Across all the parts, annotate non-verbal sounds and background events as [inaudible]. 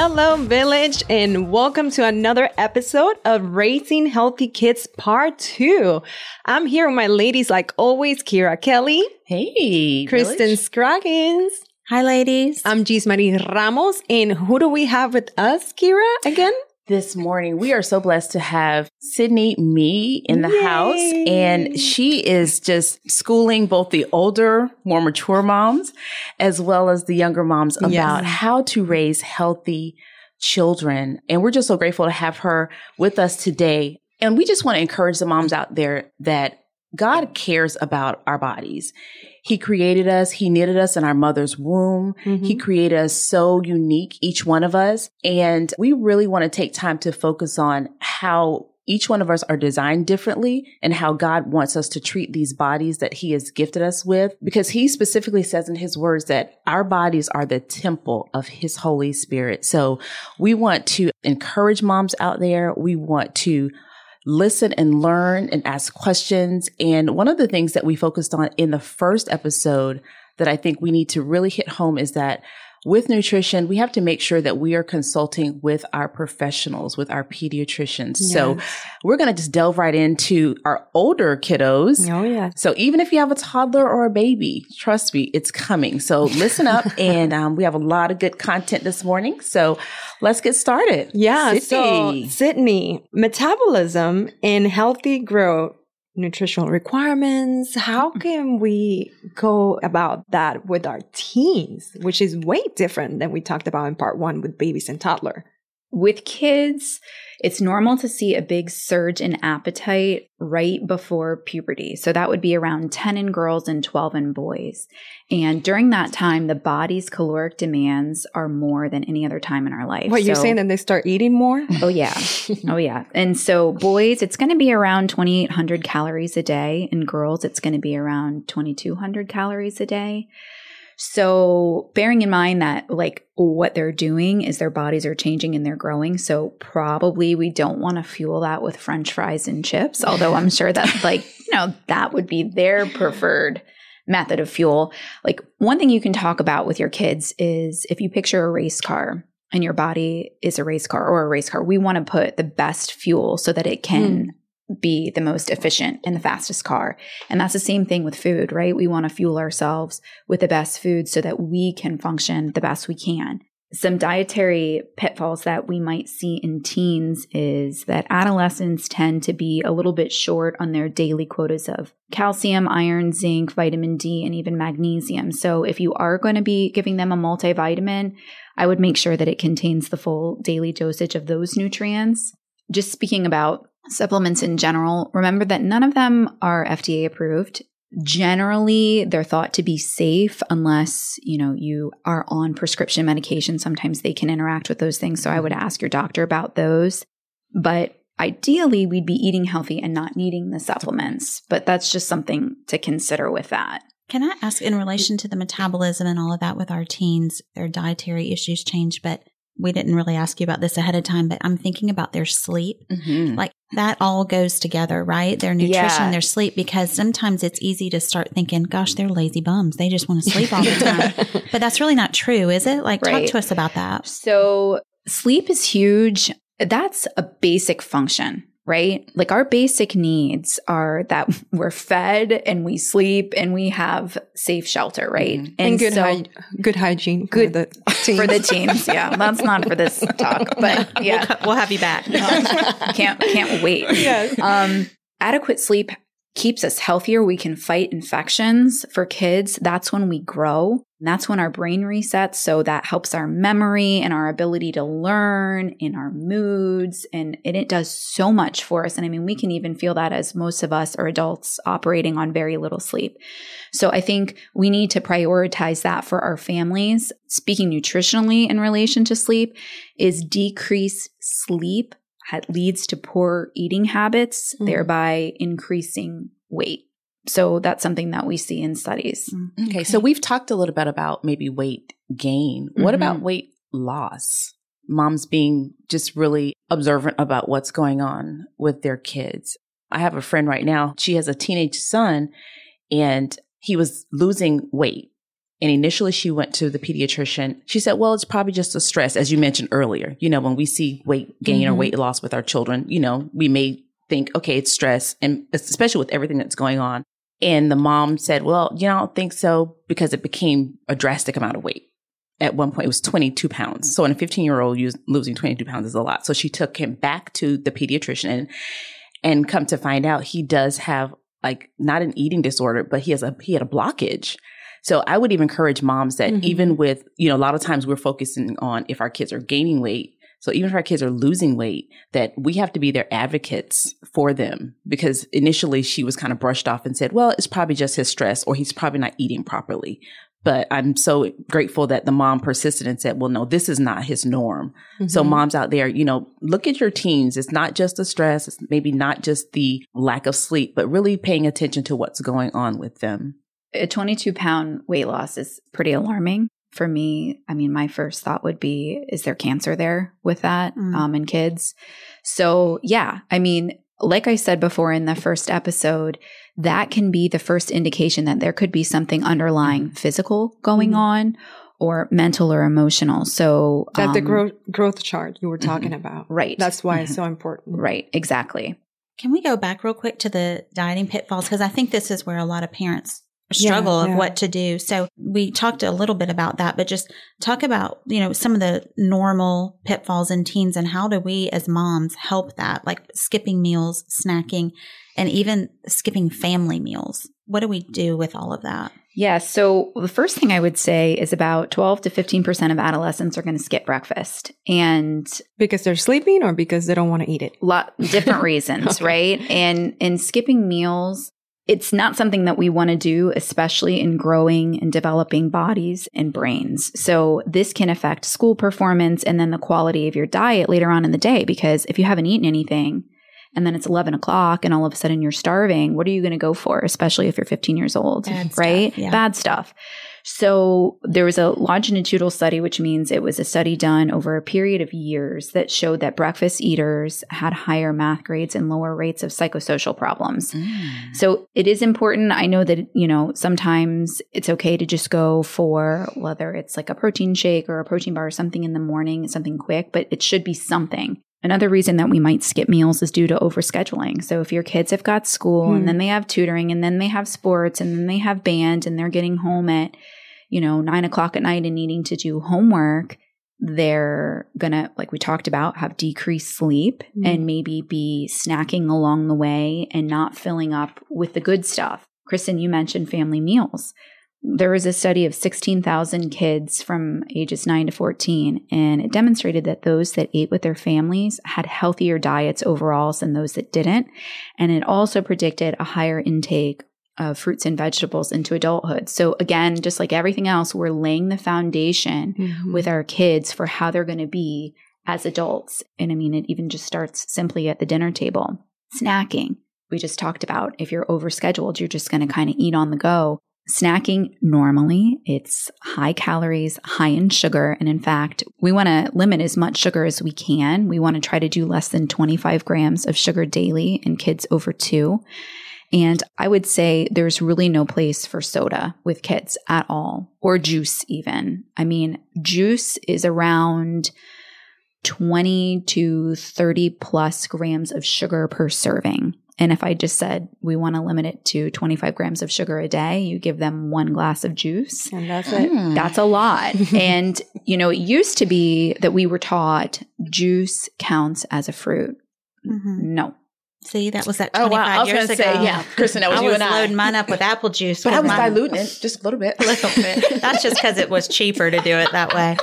Hello, Village, and welcome to another episode of Raising Healthy Kids Part 2. I'm here with my ladies, like always, Kira Kelly. Hey, Kristen Village. Scroggins. Hi, ladies. I'm Gis Marie Ramos. And who do we have with us, Kira, again? This morning, we are so blessed to have Sydney Me in the Yay. house. And she is just schooling both the older, more mature moms, as well as the younger moms about Yes. how to raise healthy children. And we're just so grateful to have her with us today. And we just want to encourage the moms out there that God cares about our bodies. He created us. He knitted us in our mother's womb. Mm-hmm. He created us so unique, each one of us. And we really want to take time to focus on how each one of us are designed differently and how God wants us to treat these bodies that he has gifted us with. Because he specifically says in his words that our bodies are the temple of his Holy Spirit. So we want to encourage moms out there. We want to listen and learn and ask questions. And one of the things that we focused on in the first episode that I think we need to really hit home is that with nutrition, we have to make sure that we are consulting with our professionals, with our pediatricians. So we're going to just delve right into our older kiddos. Oh, yeah. So even if you have a toddler or a baby, trust me, it's coming. So listen up [laughs] and um, we have a lot of good content this morning. So let's get started. Yeah. Sydney. So, Sydney, metabolism and healthy growth, nutritional requirements. How mm-hmm. can we go about that with our teens, which is way different than we talked about in part one with babies and toddler? With kids, it's normal to see a big surge in appetite right before puberty. So that would be around 10 in girls and 12 in boys. And during that time, the body's caloric demands are more than any other time in our life. What you're saying that they start eating more? Oh, yeah. [laughs] Oh, yeah. And so, boys, it's going to be around 2,800 calories a day. And girls, it's going to be around 2,200 calories a day. So, bearing in mind that, like, what they're doing is their bodies are changing and they're growing. So, probably we don't want to fuel that with french fries and chips, although I'm sure that, [laughs] like, you know, that would be their preferred method of fuel. Like, one thing you can talk about with your kids is if you picture a race car, and your body is a race car or a race car, we want to put the best fuel so that it can hmm. Be the most efficient and the fastest car. And that's the same thing with food, right? We want to fuel ourselves with the best food so that we can function the best we can. Some dietary pitfalls that we might see in teens is that adolescents tend to be a little bit short on their daily quotas of calcium, iron, zinc, vitamin D, and even magnesium. So if you are going to be giving them a multivitamin, I would make sure that it contains the full daily dosage of those nutrients. Just speaking about supplements in general, remember that none of them are FDA approved. Generally, they're thought to be safe unless, you know, you are on prescription medication. Sometimes they can interact with those things. So I would ask your doctor about those. But ideally, we'd be eating healthy and not needing the supplements. But that's just something to consider with that. Can I ask in relation to the metabolism and all of that with our teens, their dietary issues change, but we didn't really ask you about this ahead of time, but I'm thinking about their sleep. Mhm. Like that all goes together, right? Their nutrition, Yeah. their sleep, because sometimes it's easy to start thinking, gosh, they're lazy bums. They just want to sleep all the [laughs] time. but that's really not true, is it? Like, Right. talk to us about that. So, sleep is huge. That's a basic function, right? Like our basic needs are that [laughs] we're fed and we sleep and we have safe shelter, right? Mhm. And, good, so- hy- good hygiene Good- [laughs] for the teens. for the teens. Yeah, [laughs] that's not for this talk, but yeah, We'll have you back. can't can't wait. Yes. Um, adequate sleep keeps us healthier. We can fight infections for kids. That's when we grow. That's when our brain resets. So that helps our memory and our ability to learn in our moods. And, and it does so much for us. And I mean, we can even feel that as most of us are adults operating on very little sleep. So I think we need to prioritize that for our families. Speaking nutritionally in relation to sleep is decrease sleep leads to poor eating habits, mm. thereby increasing weight. So that's something that we see in studies. Okay, okay. so we've talked a little bit about maybe weight gain. What mm-hmm. about weight loss? Moms being just really observant about what's going on with their kids. I have a friend right now. She has a teenage son and he was losing weight and initially she went to the pediatrician. She said, well, it's probably just a stress, as you mentioned earlier. You know, when we see weight gain mm-hmm. or weight loss with our children, you know, we may think, okay, it's stress. And especially with everything that's going on. And the mom said, well, you know, I don't think so because it became a drastic amount of weight. At one point, it was 22 pounds. So in a 15 year old, losing 22 pounds is a lot. So she took him back to the pediatrician and, and come to find out he does have like not an eating disorder, but he has a, he had a blockage. So I would even encourage moms that mm-hmm. even with, you know, a lot of times we're focusing on if our kids are gaining weight. So even if our kids are losing weight, that we have to be their advocates for them because initially she was kind of brushed off and said, well, it's probably just his stress or he's probably not eating properly. But I'm so grateful that the mom persisted and said, well, no, this is not his norm. Mm-hmm. So moms out there, you know, look at your teens. It's not just the stress. It's maybe not just the lack of sleep, but really paying attention to what's going on with them a 22 pound weight loss is pretty alarming for me. I mean, my first thought would be, is there cancer there with that mm. um, in kids? So, yeah, I mean, like I said before in the first episode, that can be the first indication that there could be something underlying physical going mm on or mental or emotional. So that um, the growth growth chart you were talking mm-hmm. about. Right. That's why mm-hmm. it's so important. Right. Exactly. Can we go back real quick to the dieting pitfalls? Because I think this is where a lot of parents struggle yeah, yeah. of what to do. So we talked a little bit about that, but just talk about, you know, some of the normal pitfalls in teens and how do we as moms help that, like skipping meals, snacking, and even skipping family meals. What do we do with all of that? Yeah. So the first thing I would say is about 12 to 15% of adolescents are going to skip breakfast. And because they're sleeping or because they don't want to eat it? Lot different [laughs] reasons, okay. right? And and skipping meals it's not something that we want to do, especially in growing and developing bodies and brains. So this can affect school performance and then the quality of your diet later on in the day. Because if you haven't eaten anything and then it's 11 o'clock and all of a sudden you're starving, what are you going to go for? Especially if you're 15 years old, Bad right? Stuff, yeah. Bad stuff. So there was a longitudinal study, which means it was a study done over a period of years that showed that breakfast eaters had higher math grades and lower rates of psychosocial problems. Mm. So it is important. I know that, you know, sometimes it's okay to just go for whether it's like a protein shake or a protein bar or something in the morning, something quick, but it should be something. Another reason that we might skip meals is due to overscheduling. So if your kids have got school and hmm. then they have tutoring and then they have sports and then they have band and they're getting home at, you know, nine o'clock at night and needing to do homework, they're gonna, like we talked about, have decreased sleep mm. and maybe be snacking along the way and not filling up with the good stuff. Kristen, you mentioned family meals there was a study of 16,000 kids from ages 9 to 14, and it demonstrated that those that ate with their families had healthier diets overall than those that didn't. And it also predicted a higher intake of fruits and vegetables into adulthood. So, again, just like everything else, we're laying the foundation mm-hmm. with our kids for how they're going to be as adults. And I mean, it even just starts simply at the dinner table. Snacking. We just talked about if you're overscheduled, you're just going to kind of eat on the go Snacking normally, it's high calories, high in sugar. And in fact, we want to limit as much sugar as we can. We want to try to do less than 25 grams of sugar daily in kids over two. And I would say there's really no place for soda with kids at all, or juice even. I mean, juice is around 20 to 30 plus grams of sugar per serving. And if I just said we want to limit it to 25 grams of sugar a day, you give them one glass of juice. And that's it. Mm. That's a lot. [laughs] and, you know, it used to be that we were taught juice counts as a fruit. Mm-hmm. No. See, that was that 25 oh, wow. I was years ago. Say, yeah, Kristen, that was I you was and I. loading mine up with apple juice. But I was diluting it just a little bit. a [laughs] little bit. That's just because it was cheaper to do it that way.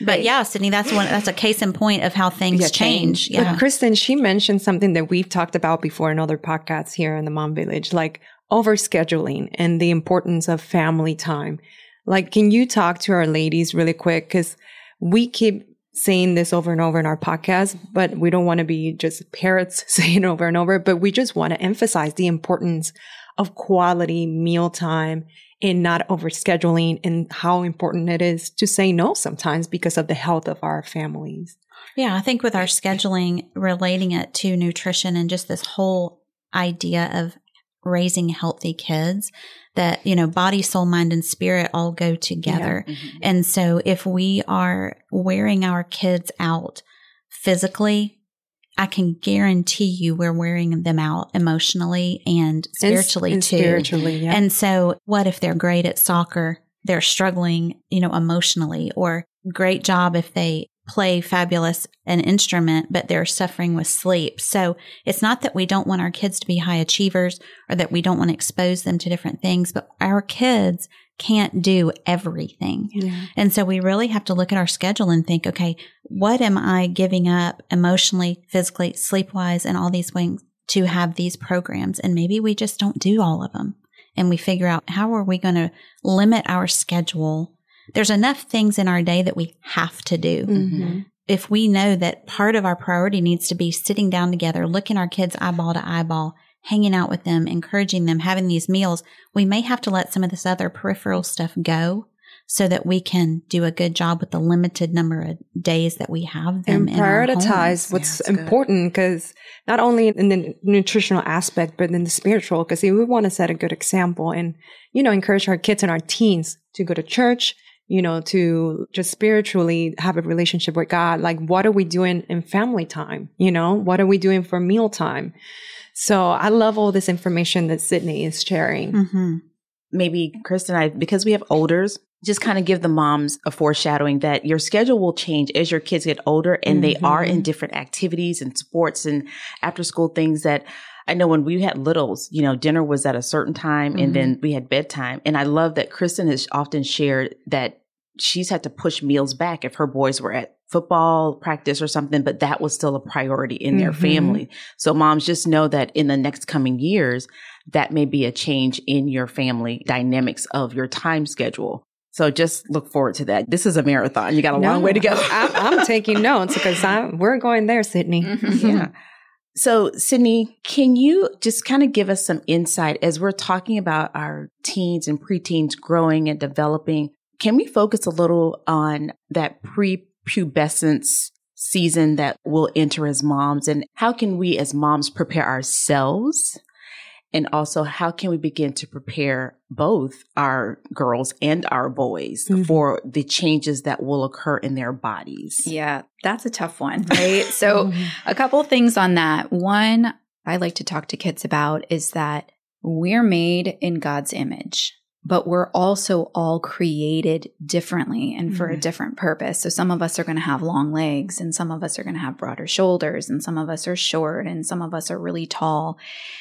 But yeah, Sydney, that's one. That's a case in point of how things yeah, change. Yeah. But Kristen, she mentioned something that we've talked about before in other podcasts here in the Mom Village, like overscheduling and the importance of family time. Like, can you talk to our ladies really quick? Because we keep saying this over and over in our podcast, but we don't want to be just parrots [laughs] saying over and over, but we just want to emphasize the importance of quality meal time and not overscheduling and how important it is to say no sometimes because of the health of our families. Yeah, I think with our scheduling, relating it to nutrition and just this whole idea of raising healthy kids that, you know, body, soul, mind, and spirit all go together. Yeah. Mm-hmm. And so if we are wearing our kids out physically, I can guarantee you we're wearing them out emotionally and spiritually and, and too. Spiritually, yeah. And so what if they're great at soccer? They're struggling, you know, emotionally or great job if they play fabulous an instrument, but they're suffering with sleep. So it's not that we don't want our kids to be high achievers or that we don't want to expose them to different things, but our kids can't do everything. Yeah. And so we really have to look at our schedule and think, okay, what am I giving up emotionally, physically, sleep wise, and all these things to have these programs? And maybe we just don't do all of them. And we figure out how are we going to limit our schedule? There's enough things in our day that we have to do. Mm-hmm. If we know that part of our priority needs to be sitting down together, looking our kids eyeball to eyeball, hanging out with them, encouraging them, having these meals, we may have to let some of this other peripheral stuff go so that we can do a good job with the limited number of days that we have them and prioritize what's yeah, important because not only in the nutritional aspect but in the spiritual because we want to set a good example and you know encourage our kids and our teens to go to church you know to just spiritually have a relationship with god like what are we doing in family time you know what are we doing for meal time so I love all this information that Sydney is sharing. Mm-hmm. Maybe Kristen and I, because we have olders, just kind of give the moms a foreshadowing that your schedule will change as your kids get older and mm-hmm. they are in different activities and sports and after school things that I know when we had littles, you know, dinner was at a certain time mm-hmm. and then we had bedtime. And I love that Kristen has often shared that she's had to push meals back if her boys were at football practice or something, but that was still a priority in their mm-hmm. family. So moms just know that in the next coming years, that may be a change in your family dynamics of your time schedule. So just look forward to that. This is a marathon. You got a no, long way to go. [laughs] I, am taking notes because we're going there, Sydney. Mm-hmm. Yeah. So, Sydney, can you just kind of give us some insight as we're talking about our teens and preteens growing and developing? Can we focus a little on that prepubescence season that we'll enter as moms and how can we as moms prepare ourselves and also how can we begin to prepare both our girls and our boys mm-hmm. for the changes that will occur in their bodies yeah that's a tough one right [laughs] so mm-hmm. a couple things on that one i like to talk to kids about is that we're made in god's image but we're also all created differently and for mm. a different purpose. So some of us are going to have long legs and some of us are going to have broader shoulders and some of us are short and some of us are really tall.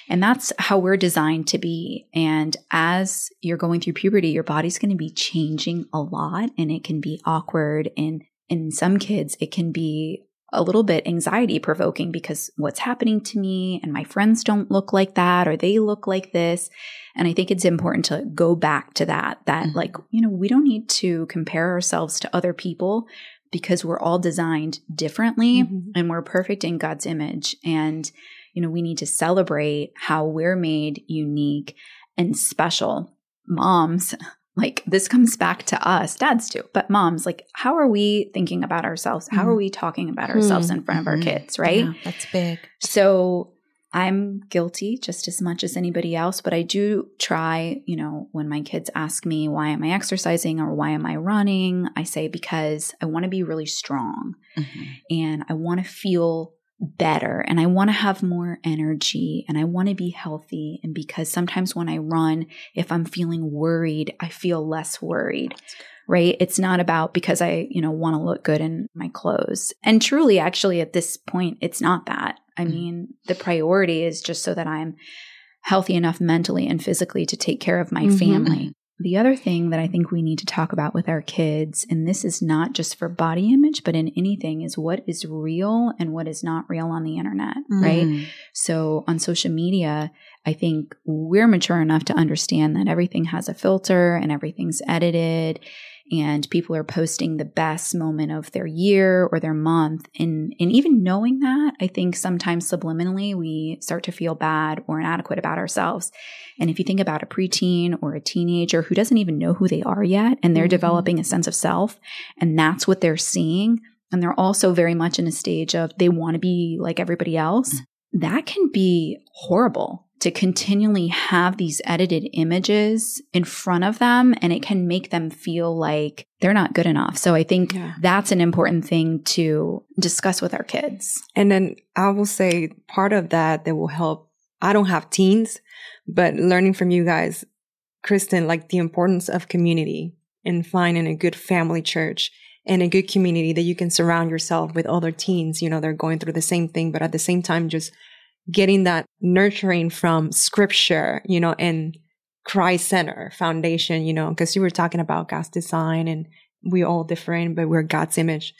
And that's how we're designed to be. And as you're going through puberty, your body's going to be changing a lot and it can be awkward and in some kids, it can be a little bit anxiety provoking because what's happening to me and my friends don't look like that or they look like this. And I think it's important to go back to that, that mm-hmm. like, you know, we don't need to compare ourselves to other people because we're all designed differently mm-hmm. and we're perfect in God's image. And, you know, we need to celebrate how we're made unique and special. Moms, [laughs] like this comes back to us, dads too, but moms, like how are we thinking about ourselves? How mm. are we talking about ourselves mm. in front of our mm-hmm. kids, right? Yeah, that's big. So I'm guilty just as much as anybody else, but I do try, you know, when my kids ask me, why am I exercising or why am I running? I say, because I want to be really strong mm-hmm. and I want to feel better and I want to have more energy and I want to be healthy. And because sometimes when I run, if I'm feeling worried, I feel less worried. Right. It's not about because I, you know, want to look good in my clothes. And truly, actually, at this point, it's not that. I mm-hmm. mean, the priority is just so that I'm healthy enough mentally and physically to take care of my mm-hmm. family. The other thing that I think we need to talk about with our kids, and this is not just for body image, but in anything, is what is real and what is not real on the internet, mm. right? So on social media, I think we're mature enough to understand that everything has a filter and everything's edited and people are posting the best moment of their year or their month. And, and even knowing that, I think sometimes subliminally we start to feel bad or inadequate about ourselves. And if you think about a preteen or a teenager who doesn't even know who they are yet and they're mm-hmm. developing a sense of self and that's what they're seeing, and they're also very much in a stage of they want to be like everybody else, mm-hmm. that can be horrible to continually have these edited images in front of them and it can make them feel like they're not good enough. So I think yeah. that's an important thing to discuss with our kids. And then I will say part of that that will help. I don't have teens, but learning from you guys, Kristen, like the importance of community and finding a good family church and a good community that you can surround yourself with other teens. You know, they're going through the same thing, but at the same time, just getting that nurturing from scripture, you know, and Christ Center Foundation, you know, because you were talking about God's design and we're all different, but we're God's image.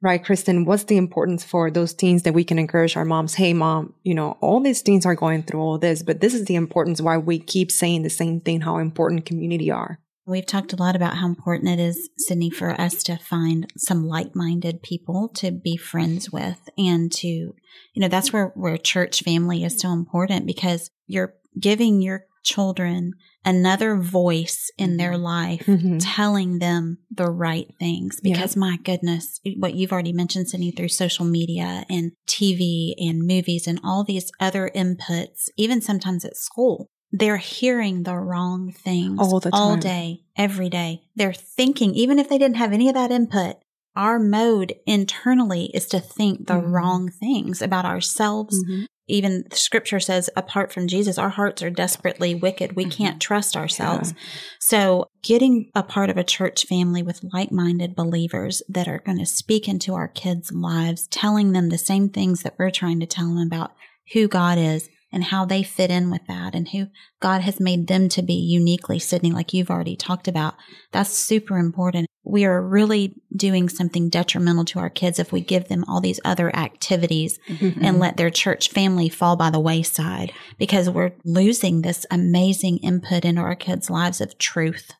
Right, Kristen, what's the importance for those teens that we can encourage our moms? Hey, mom, you know, all these teens are going through all this, but this is the importance why we keep saying the same thing, how important community are. We've talked a lot about how important it is, Sydney, for us to find some like minded people to be friends with and to, you know, that's where, where church family is so important because you're giving your children another voice in their mm-hmm. life, mm-hmm. telling them the right things. Because yeah. my goodness, what you've already mentioned, Sydney, through social media and TV and movies and all these other inputs, even sometimes at school, they're hearing the wrong things all, the time. all day, every day. They're thinking, even if they didn't have any of that input, our mode internally is to think the mm-hmm. wrong things about ourselves. Mm-hmm. Even scripture says, apart from Jesus, our hearts are desperately wicked. We mm-hmm. can't trust ourselves. Yeah. So getting a part of a church family with like-minded believers that are going to speak into our kids' lives, telling them the same things that we're trying to tell them about who God is, and how they fit in with that and who God has made them to be uniquely Sydney, like you've already talked about. That's super important. We are really doing something detrimental to our kids if we give them all these other activities mm-hmm. and let their church family fall by the wayside because we're losing this amazing input into our kids' lives of truth.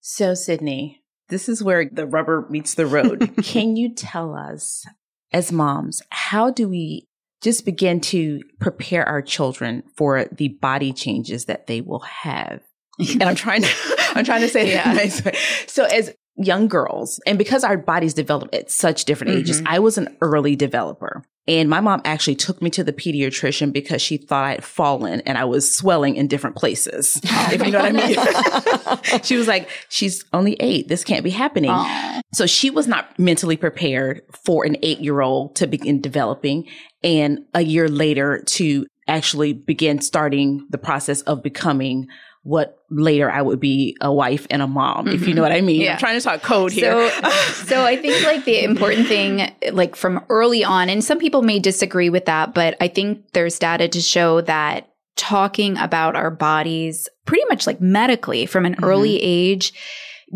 So, Sydney, this is where the rubber meets the road. [laughs] Can you tell us, as moms, how do we just begin to prepare our children for the body changes that they will have. [laughs] and I'm trying to, [laughs] I'm trying to say that way. So as young girls, and because our bodies develop at such different mm-hmm. ages, I was an early developer. And my mom actually took me to the pediatrician because she thought I had fallen and I was swelling in different places. if you know what I mean. [laughs] she was like, she's only eight. This can't be happening. Aww. So she was not mentally prepared for an eight year old to begin developing and a year later to actually begin starting the process of becoming what later I would be a wife and a mom, mm-hmm. if you know what I mean. Yeah. I'm trying to talk code here. So, [laughs] so I think like the important thing, like from early on, and some people may disagree with that, but I think there's data to show that talking about our bodies pretty much like medically from an mm-hmm. early age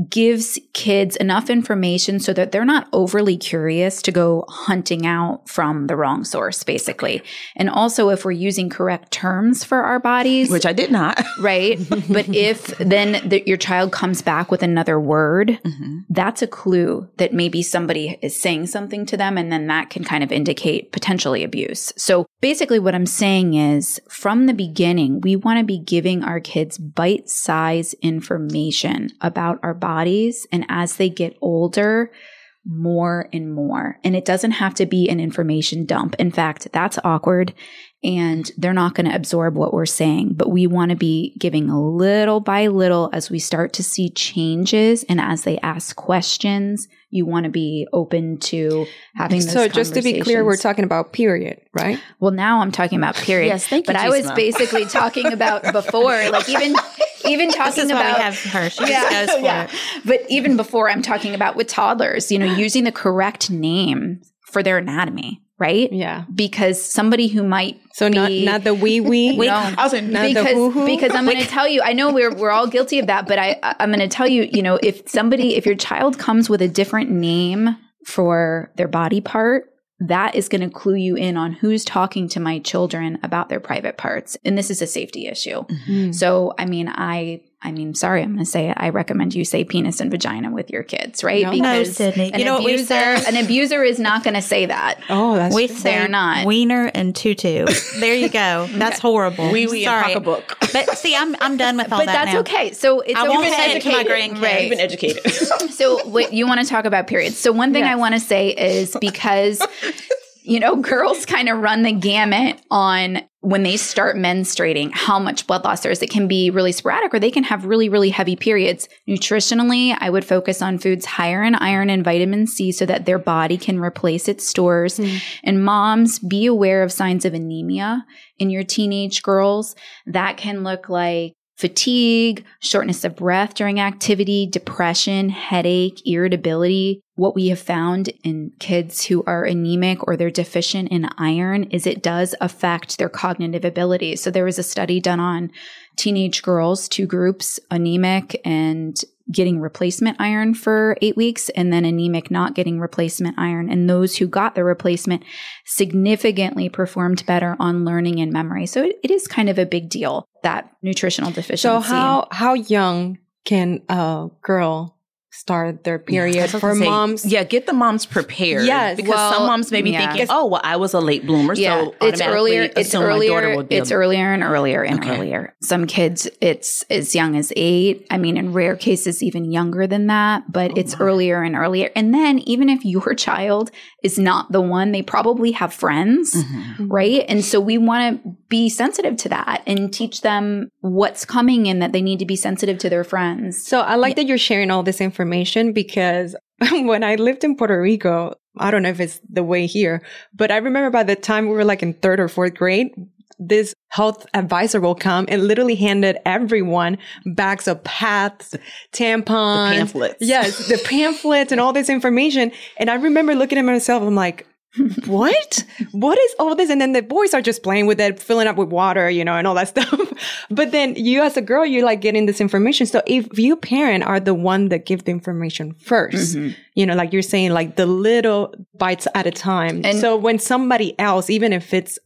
gives kids enough information so that they're not overly curious to go hunting out from the wrong source, basically. And also, if we're using correct terms for our bodies, which I did not, right? [laughs] but if then the, your child comes back with another word, mm-hmm. that's a clue that maybe somebody is saying something to them, and then that can kind of indicate potentially abuse. So basically, what I'm saying is from the beginning, we want to be giving our kids bite size information about our bodies. And as they get older, more and more. And it doesn't have to be an information dump. In fact, that's awkward and they're not going to absorb what we're saying. But we want to be giving a little by little as we start to see changes and as they ask questions you want to be open to having so just to be clear we're talking about period right? Well now i'm talking about period yes thank you but i was basically talking about [laughs] before like even even talking about have her. She yeah, goes for yeah. it. But even before i'm talking about with toddlers you know using the correct name for their anatomy right? Yeah. Because somebody who might so be, not not the wee wee. [laughs] no, I was like, not the because hoo-hoo? because I'm going to tell you. I know we're we're all guilty of that, but I I'm going to tell you. You know, if somebody if your child comes with a different name for their body part, that is going to clue you in on who's talking to my children about their private parts, and this is a safety issue. Mm. So, I mean, I I mean, sorry, I'm going to say it. I recommend you say penis and vagina with your kids, right? No. No, Sydney. an You know what we abuser, an abuser is not going to say that. Oh, that's We true. say They're not. wiener and tutu. There you go. [laughs] That's horrible. wee wee and Sorry. pocketbook. But see, I'm I'm done with all But that But that's now. okay. So it's I won't okay. say it to my Educated. grandkids. Right. You've been educated. [laughs] So what you want to talk about periods. So one thing I want to say is because you know girls kind of run the gamut on when they start menstruating how much blood loss there is. It can be really sporadic or they can have really really heavy periods. Nutritionally, I would focus on foods higher in iron and vitamin C so that their body can replace its stores. Hmm. And moms, be aware of signs of anemia in your teenage girls. That can look like fatigue, shortness of breath during activity, depression, headache, irritability. What we have found in kids who are anemic or they're deficient in iron is it does affect their cognitive abilities. So there was a study done on teenage girls, two groups, anemic and getting replacement iron for eight weeks and then anemic not getting replacement iron. And those who got the replacement significantly performed better on learning and memory. So it, it is kind of a big deal, that nutritional deficiency. So how how young can a girl start their period for Say, moms? Yeah, get the moms prepared. Yes, because well, some moms may be yeah. thinking, "Oh, well, I was a late bloomer, yeah, so it's earlier. It's my earlier. be It's earlier and earlier and Okay. earlier. Some kids, it's as young as eight. I mean, in rare cases, even younger than that. But Oh it's earlier and earlier. And then, even if your [laughs] child is not the one, they probably have friends, Mhm. right? And so we want to be sensitive to that and teach them what's coming and that they need to be sensitive to their friends. So I like that you're sharing all this information because [laughs] when I lived in Puerto Rico, I don't know if it's the way here, but I remember by the time we were like in third or fourth grade, this health advisor will come and literally handed everyone bags of pads, tampons, The pamphlets. Yes, the [laughs] pamphlets and all this information. And I remember looking at myself, I'm like, what? What is all this? And then the boys are just playing with it, filling up with water, you know, and all that [laughs] stuff. But then you as a girl, you're like getting this information. So if you parent are the one that give the information 1st mm-hmm. you know, like you're saying, like the little bites at a time. And- so when somebody else, even if it's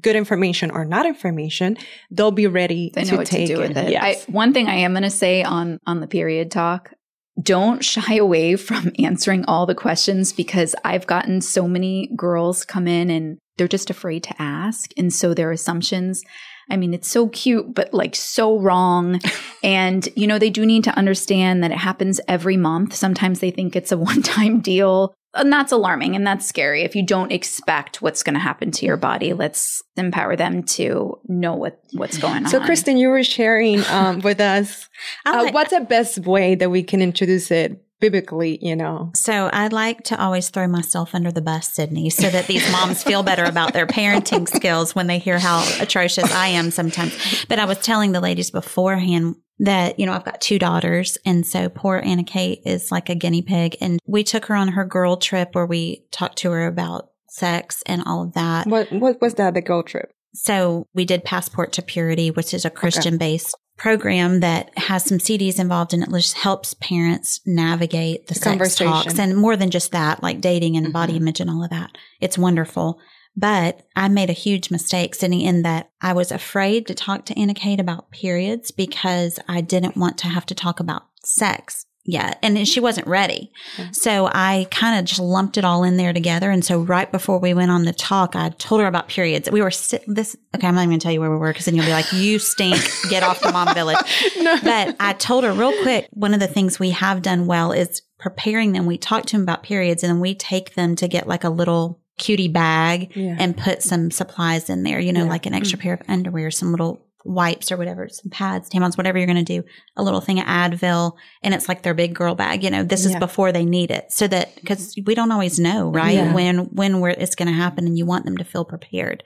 good information or not information, they'll be ready They to to take do it. with it. Yes. I, one thing I am going to say on on the period talk: don't [laughs] shy away from [laughs] answering all the questions because I've gotten so many girls come in and they're just afraid to ask, and so their assumptions. I mean, it's so cute, but like so wrong. [laughs] and, you know, they do need to understand that it happens every month. Sometimes they think it's a one time deal. And that's alarming and that's scary. If you don't expect what's going to happen to your body, let's empower them to know what, what's going on. So, Kristen, you were sharing um, [laughs] with us uh, like- what's the best way that we can introduce it biblically, you know? So I like to always throw myself under the bus, Sydney, so that these moms feel better about their parenting skills when they hear how atrocious I am sometimes. But I was telling the ladies beforehand that, you know, I've got two daughters. And so poor Anna Kate is like a guinea pig. And we took her on her girl trip where we talked to her about sex and all of that. What what was that, the girl trip? So we did Passport to Purity, which is a Christian based program that has some CDs involved and it just helps parents navigate the, The sex talks and more than just that, like dating and body Mhm. image and all of that. It's wonderful. But I made a huge mistake sitting in that I was afraid to talk to Anna Kate about periods because I didn't want to have to talk about sex yet. And she wasn't ready. So I kind of just lumped it all in there together. And so right before we went on the talk, I told her about periods. We were sit- this. Okay, I'm not even going to tell you where we were because then you'll be like, "You stink. Get off the mom village." [laughs] But I told her real quick. One of the things we have done well is preparing them. We talk to them about periods, and then we take them to get like a little cutie bag Yeah. and put some supplies in there. You know, Yeah. like an extra mm. pair of underwear, some little wipes or whatever, some pads, tampons, whatever you're going to do, a little thing of Advil, and it's like their big girl bag. You know, this is Yeah. before they need it, so that because we don't always know, right, when when we're, it's going to happen, and you want them to feel prepared.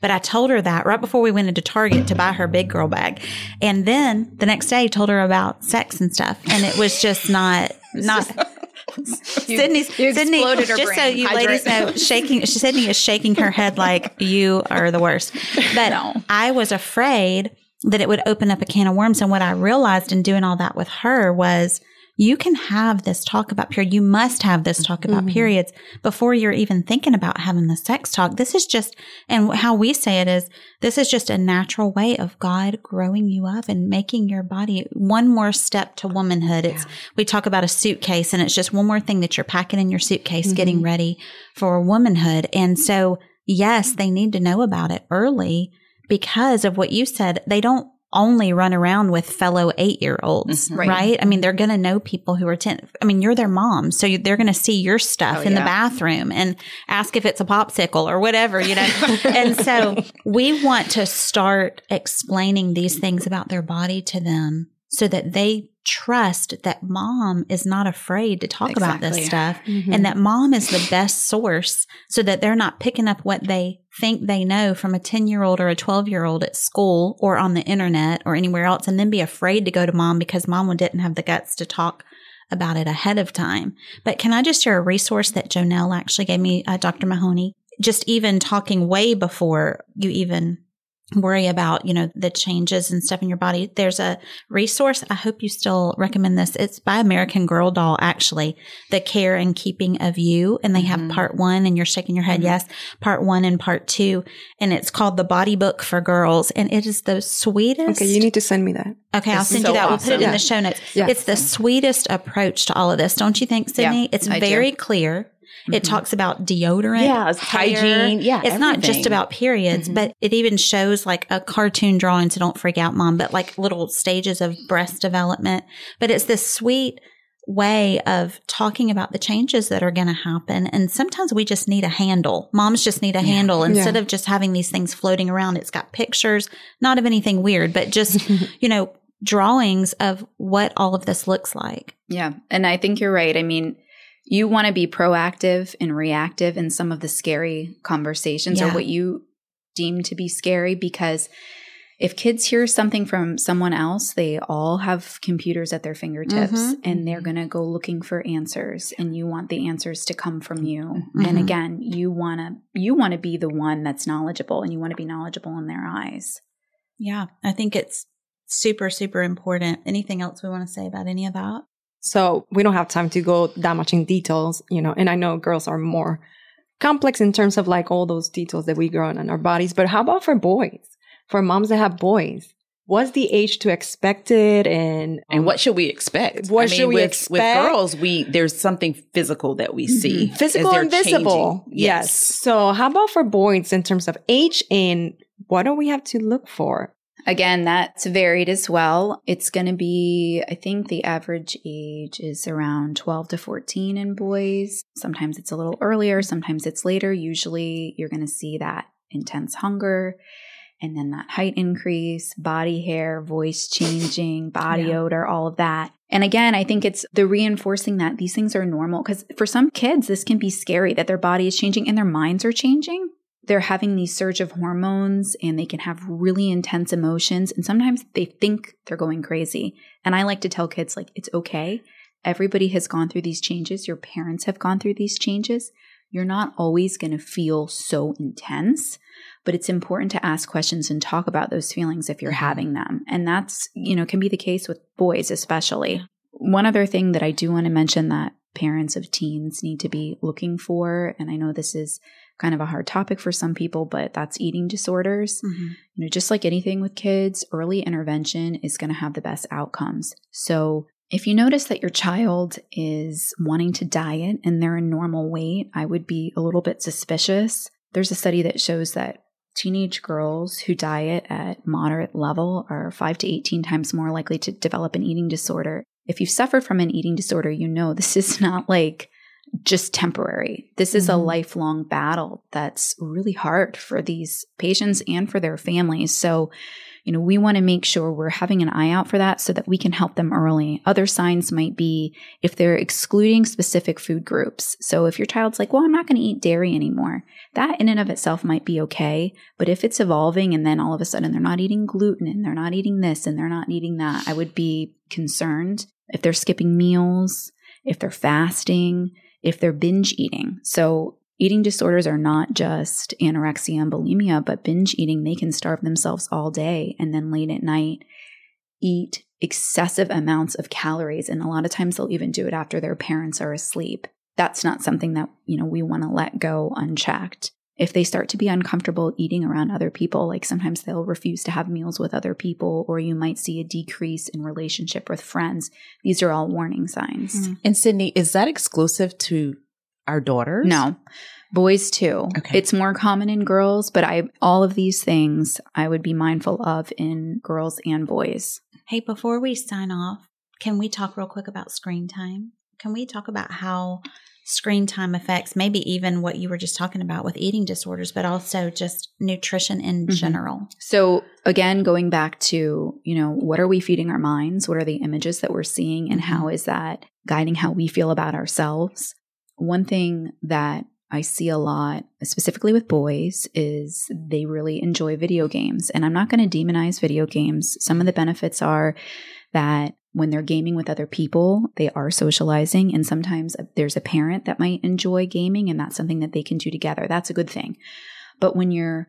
But I told her that right before we went into Target to buy her big girl bag, and then the next day told her about sex and stuff, and it was just not not. [laughs] [laughs] Sydney's you Sydney. exploded her Just so you Hydrate. ladies know, [laughs] shaking. Sydney is shaking her head like you are the worst. But No. I was afraid that it would open up a can of worms. And what I realized in doing all that with her was you can have this talk about period. You must have this talk about Mhm. periods before you're even thinking about having the sex talk. This is just, and how we say it is, this is just a natural way of God growing you up and making your body one more step to womanhood. It's, we talk about a suitcase and it's just one more thing that you're packing in your suitcase, getting Mhm. ready for womanhood. And so, yes, they need to know about it early because of what you said. They don't only run around with fellow eight year olds, Mhm. right. Right. I mean, they're going to know people who are 10. I mean, you're their mom. So you- they're going to see your stuff Oh, in the bathroom and ask if it's a popsicle or whatever, you know? [laughs] and so we want to start explaining these things about their body to them so that they trust that mom is not afraid to talk about this Exactly. stuff Mhm. and that mom is the best source so that they're not picking up what they think they know from a 10 year old or a 12 year old at school or on the internet or anywhere else and then be afraid to go to mom because mom didn't have the guts to talk about it ahead of time. But can I just share a resource that Jonelle actually gave me, uh, Dr. Mahoney? Just even talking way before you even worry about, you know, the changes and stuff in your body. There's a resource. I hope you still recommend this. It's by American Girl Doll, actually, the care and keeping of you. And they have Mhm. part one and you're shaking your head. Mhm. Yes. Part one and part two. And it's called the body book for girls. And it is the sweetest. Okay, you need to send me that. Okay, I'll send so you that. We'll put it awesome. in the show notes. Yeah. It's the sweetest approach to all of this, don't you think, Sydney? it's I do. very clear. It talks about deodorant. Yeah, hair. hygiene. Yeah, It's not just about periods, Mhm. but it even shows like a cartoon drawing. So don't freak out, mom, but like little stages of breast development. But it's this sweet way of talking about the changes that are going to happen. And sometimes we just need a handle. Moms just need a handle instead Yeah. of just having these things floating around. It's got pictures, not of anything weird, but just, [laughs] you know, drawings of what all of this looks like. Yeah. And I think you're right. I mean, you want to be proactive and reactive in some of the scary conversations or what you deem to be scary because if kids hear something from someone else, they all have computers at their fingertips Mhm. and they're going to go looking for answers and you want the answers to come from you. Mhm. And again, you want to you want to be the one that's knowledgeable and you want to be knowledgeable in their eyes. Yeah, I think it's super, super important. Anything else we want to say about any of that? So we don't have time to go that much in details, you know, and I know girls are more complex in terms of like all those details that we grow in our bodies. But how about for boys? For moms that have boys? What's the age to expect it and And um, what should we expect? What should we with, expect? With girls, we there's something physical that we mm-hmm. see. as physical and visible? changing. Yes. So how about for boys in terms of age and what do we have to look for? Again, that's varied as well. It's going to be, I think the average age is around 12 to 14 in boys. Sometimes it's a little earlier, sometimes it's later. Usually you're going to see that intense hunger and then that height increase, body hair, voice changing, body Yeah. odor, all of that. And again, I think it's the reinforcing that these things are normal because for some kids, this can be scary that their body is changing and their minds are changing they're having these surge of hormones and they can have really intense emotions and sometimes they think they're going crazy. And i like to tell kids like it's okay. Everybody has gone through these changes. Your parents have gone through these changes. You're not always going to feel so intense but it's important to ask questions and talk about those feelings if you're mm-hmm. having them. And that's you know can be the case with boys especially. One other thing that i do want to mention that parents of teens need to be looking for and i know this is kind of a hard topic for some people, but that's eating disorders. Mm-hmm. You know, just like anything with kids, early intervention is going to have the best outcomes. So, if you notice that your child is wanting to diet and they're in normal weight, I would be a little bit suspicious. There's a study that shows that teenage girls who diet at moderate level are 5 to 18 times more likely to develop an eating disorder. If you've suffered from an eating disorder, you know this is [laughs] not like just temporary. This is a Mhm. lifelong battle that's really hard for these patients and for their families. So, you know, we want to make sure we're having an eye out for that so that we can help them early. Other signs might be if they're excluding specific food groups. So, if your child's like, well, I'm not going to eat dairy anymore, that in and of itself might be okay. But if it's evolving and then all of a sudden they're not eating gluten and they're not eating this and they're not eating that, I would be concerned. If they're skipping meals, if they're fasting, if they're binge eating. So eating disorders are not just anorexia and bulimia, but binge eating, they can starve themselves all day and then late at night eat excessive amounts of calories. And a lot of times they'll even do it after their parents are asleep. That's not something that, you know, we want to let go unchecked. If they start to be uncomfortable eating around other people, like sometimes they'll refuse to have meals with other people, or you might see a decrease in relationship with friends. These are all warning signs. Mm-hmm. And Sydney, is that exclusive to our daughters? No. Boys too. Okay. It's more common in girls, but I all of these things I would be mindful of in girls and boys. Hey, before we sign off, can we talk real quick about screen time? Can we talk about how screen time effects, maybe even what you were just talking about with eating disorders, but also just nutrition in mm-hmm. general? So, again, going back to, you know, what are we feeding our minds? What are the images that we're seeing? And how is that guiding how we feel about ourselves? One thing that I see a lot, specifically with boys, is they really enjoy video games. And I'm not going to demonize video games. Some of the benefits are that when they're gaming with other people, they are socializing. And sometimes uh, there's a parent that might enjoy gaming, and that's something that they can do together. That's a good thing. But when you're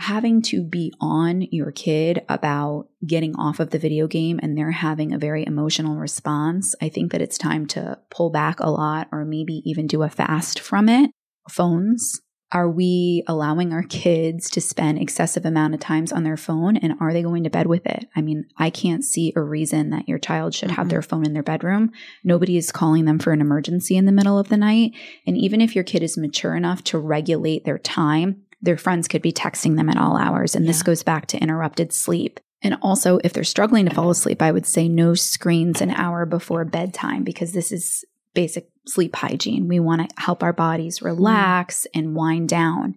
having to be on your kid about getting off of the video game and they're having a very emotional response, I think that it's time to pull back a lot or maybe even do a fast from it. Phones. Are we allowing our kids to spend excessive amount of times on their phone and are they going to bed with it? I mean, I can't see a reason that your child should mm-hmm. have their phone in their bedroom. Nobody is calling them for an emergency in the middle of the night. And even if your kid is mature enough to regulate their time, their friends could be texting them at all hours. And yeah. this goes back to interrupted sleep. And also, if they're struggling to fall asleep, I would say no screens an hour before bedtime because this is basic sleep hygiene. We want to help our bodies relax and wind down.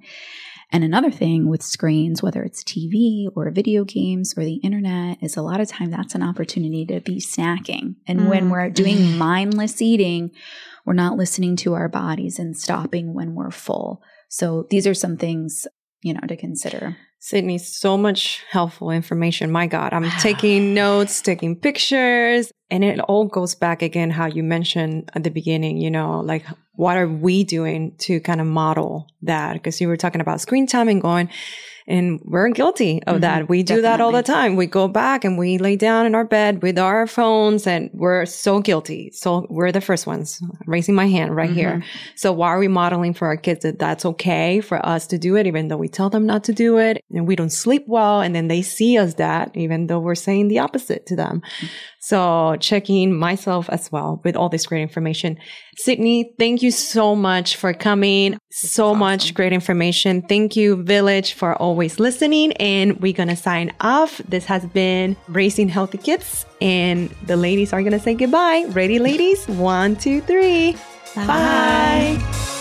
And another thing with screens, whether it's TV or video games or the internet, is a lot of time that's an opportunity to be snacking. And mm. when we're doing [laughs] mindless eating, we're not listening to our bodies and stopping when we're full. So these are some things, you know, to consider. Sydney, so much helpful information. My God, I'm [sighs] taking notes, taking pictures, and it all goes back again how you mentioned at the beginning, you know, like what are we doing to kind of model that? Because you were talking about screen time and going, and we're guilty of mm-hmm, that. We do definitely. that all the time. We go back and we lay down in our bed with our phones and we're so guilty. So we're the first ones raising my hand right mm-hmm. here. So why are we modeling for our kids that that's okay for us to do it, even though we tell them not to do it and we don't sleep well. And then they see us that even though we're saying the opposite to them. Mm-hmm. So checking myself as well with all this great information. Sydney, thank you so much for coming. so awesome. much great information. Thank you, Village, for always listening. And we're going to sign off. This has been Raising Healthy Kids. And the ladies are going to say goodbye. Ready, ladies? One, two, three. Bye. Bye.